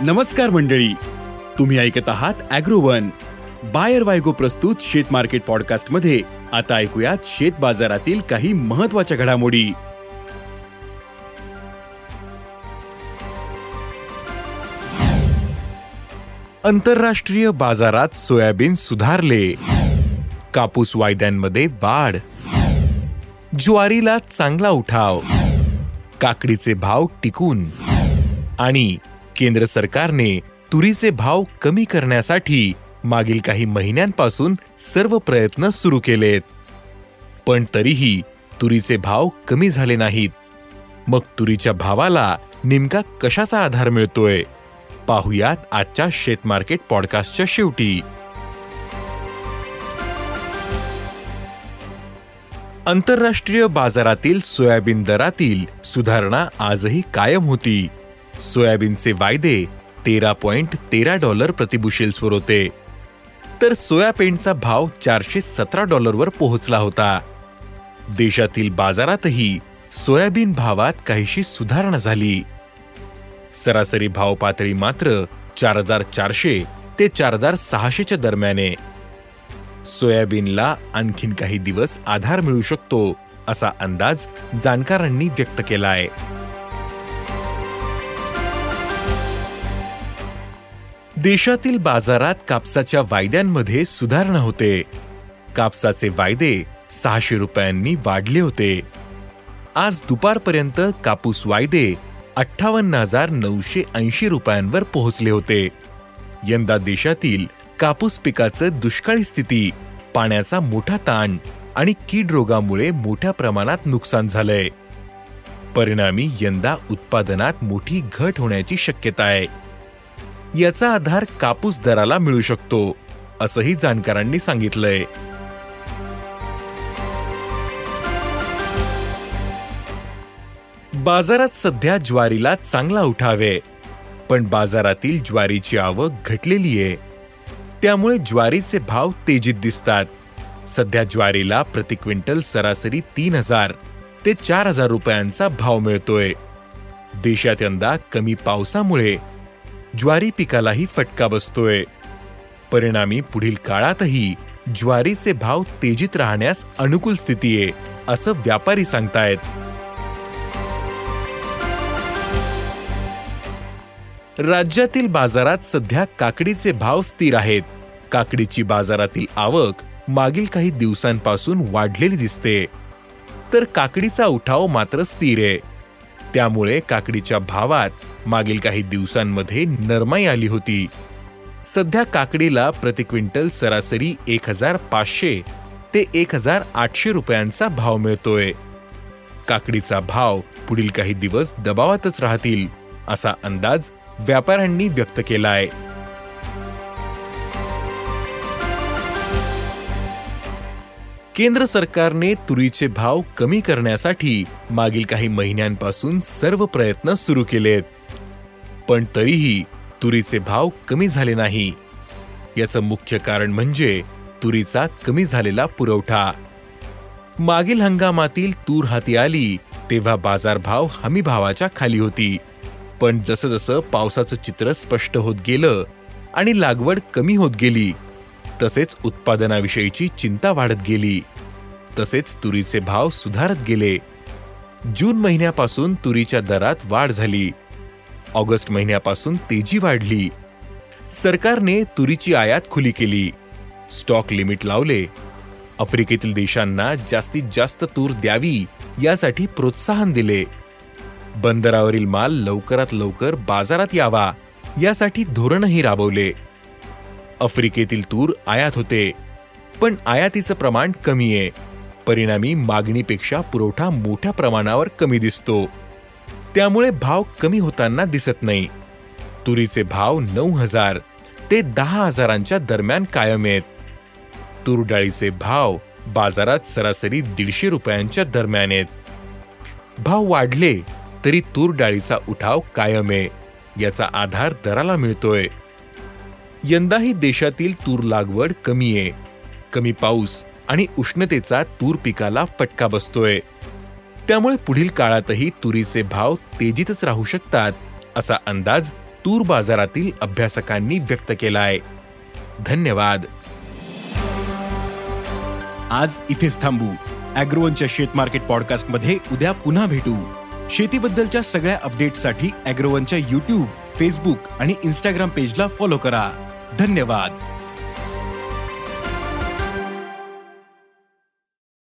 नमस्कार मंडळी. तुम्ही ऐकत आहात अॅग्रोवन. बायर वायगो प्रस्तुत शेत मार्केट पॉडकास्टमध्ये आता ऐकूयात शेत बाजारातील काही महत्त्वाच्या घडामोडी. आंतरराष्ट्रीय बाजारात सोयाबीन सुधारले. कापूस वायद्यांमध्ये वाढ. ज्वारीला चांगला उठाव. काकडीचे भाव टिकून. आणि केंद्र सरकारने तुरीचे भाव कमी करण्यासाठी मागील काही महिन्यांपासून सर्व प्रयत्न सुरू केलेत. पण तरीही तुरीचे भाव कमी झाले नाहीत. मग तुरीच्या भावाला नेमका कशाचा आधार मिळतोय? पाहुयात आजच्या शेतमार्केट पॉडकास्टच्या शेवटी. आंतरराष्ट्रीय बाजारातील सोयाबीन दरातील सुधारणा आजही कायम होती. सोयाबीनचे वायदे तेरा पॉइंट तेरा डॉलर प्रतिबुशेल्सवर होते. तर सोयाबीनचा भाव चारशे सतरा डॉलरवर पोहोचला होता. देशातील बाजारातही सोयाबीन भावात काहीशी सुधारणा झाली. सरासरी भाव पातळी मात्र चार हजार चारशे ते चार हजार सहाशेच्या दरम्याने. सोयाबीनला आणखीन काही दिवस आधार मिळू शकतो असा अंदाज जाणकारांनी व्यक्त केलाय. देशातील बाजारात कापसाच्या वायद्यांमध्ये सुधारणा होते. कापसाचे वायदे सहाशे रुपयांनी वाढले होते. आज दुपारपर्यंत कापूस वायदे अठ्ठावन्न हजार नऊशे ऐंशी रुपयांवर पोहोचले होते. यंदा देशातील कापूस पिकाचं दुष्काळी स्थिती पाण्याचा मोठा ताण आणि कीड रोगामुळे मोठ्या प्रमाणात नुकसान झालंय. परिणामी यंदा उत्पादनात मोठी घट होण्याची शक्यता आहे. याचा आधार कापूस दराला मिळू शकतो असंही जाणकारांनी सांगितलंय. बाजारात सध्या ज्वारीला चांगला उठावे पण बाजारातील ज्वारीची आवक घटलेली आहे. त्यामुळे ज्वारीचे भाव तेजीत दिसतात. सध्या ज्वारीला प्रति क्विंटल सरासरी तीन हजार ते चार हजार रुपयांचा भाव मिळतोय. देशात यंदा कमी पावसामुळे ज्वारी पिकालाही फटका बसतोय. परिणामी पुढील काळातही ज्वारीचे भाव तेजीत राहण्यास अनुकूल स्थिती आहे असं व्यापारी सांगतायत. राज्यातील बाजारात सध्या काकडीचे भाव स्थिर आहेत. काकडीची बाजारातील आवक मागील काही दिवसांपासून वाढलेली दिसते. तर काकडीचा उठाव मात्र स्थिर आहे. त्यामुळे काकडीच्या भावात मागील काही दिवसांमध्ये नरमाई आली होती. सध्या काकडीला प्रति क्विंटल सरासरी एक हजार पाचशे ते एक हजार आठशे रुपयांचा भाव मिळतोय. काकडीचा भाव पुढील काही दिवस दबावातच राहतील असा अंदाज व्यापाऱ्यांनी व्यक्त केलाय. केंद्र सरकारने तुरीचे भाव कमी करण्यासाठी मागील काही महिन्यांपासून सर्व प्रयत्न सुरू केलेत. पण तरीही तुरीचे भाव कमी झाले नाही. याचं मुख्य कारण म्हणजे तुरीचा कमी झालेला पुरवठा. मागील हंगामातील तूर हाती आली तेव्हा बाजारभाव हमी भावाच्या खाली होती. पण जसंजसं पावसाचं चित्र स्पष्ट होत गेलं आणि लागवड कमी होत गेली तसेच उत्पादनाविषयीची चिंता वाढत गेली. तसेच तुरीचे भाव सुधारत गेले. जून महिन्यापासून तुरीच्या दरात वाढ झाली. ऑगस्ट महिन्यापासून तेजी वाढली. सरकारने तुरीची आयात खुली केली. स्टॉक लिमिट लावले. आफ्रिकेतील देशांना जास्तीत जास्त तूर द्यावी यासाठी प्रोत्साहन दिले. बंदरावरील माल लवकरात लवकर बाजारात यावा यासाठी धोरणही राबवले. आफ्रिकेतील तूर आयात होते पण आयातीचं प्रमाण कमी आहे परिणामी मागणीपेक्षा पुरवठा मोठ्या प्रमाणावर कमी दिसतो. त्यामुळे भाव कमी होताना दिसत नाही. तुरीचे भाव नऊ हजार ते दहा हजारांच्या दरम्यान कायम आहेत. तूर डाळीचे भाव बाजारात सरासरी दीडशे रुपयांच्या दरम्यान आहेत. भाव वाढले तरी तूर डाळीचा उठाव कायम आहे. याचा आधार दराला मिळतोय. यंदाही देशातील तूर लागवड कमी आहे. कमी पाऊस आणि उष्णतेचा तूर पिकाला फटका बसतोय. त्यामुळे पुढील काळातही तुरीचे भाव तेजीतच राहू शकतात असा अंदाज तूर बाजारातील अभ्यासकांनी व्यक्त केलाय. धन्यवाद. आज इथेच थांबू. अॅग्रोवनच्या शेत मार्केट पॉडकास्टमध्ये उद्या पुन्हा भेटू. शेतीबद्दलच्या सगळ्या अपडेटसाठी अॅग्रोवनच्या युट्यूब फेसबुक आणि इन्स्टाग्राम पेजला फॉलो करा. धन्यवाद.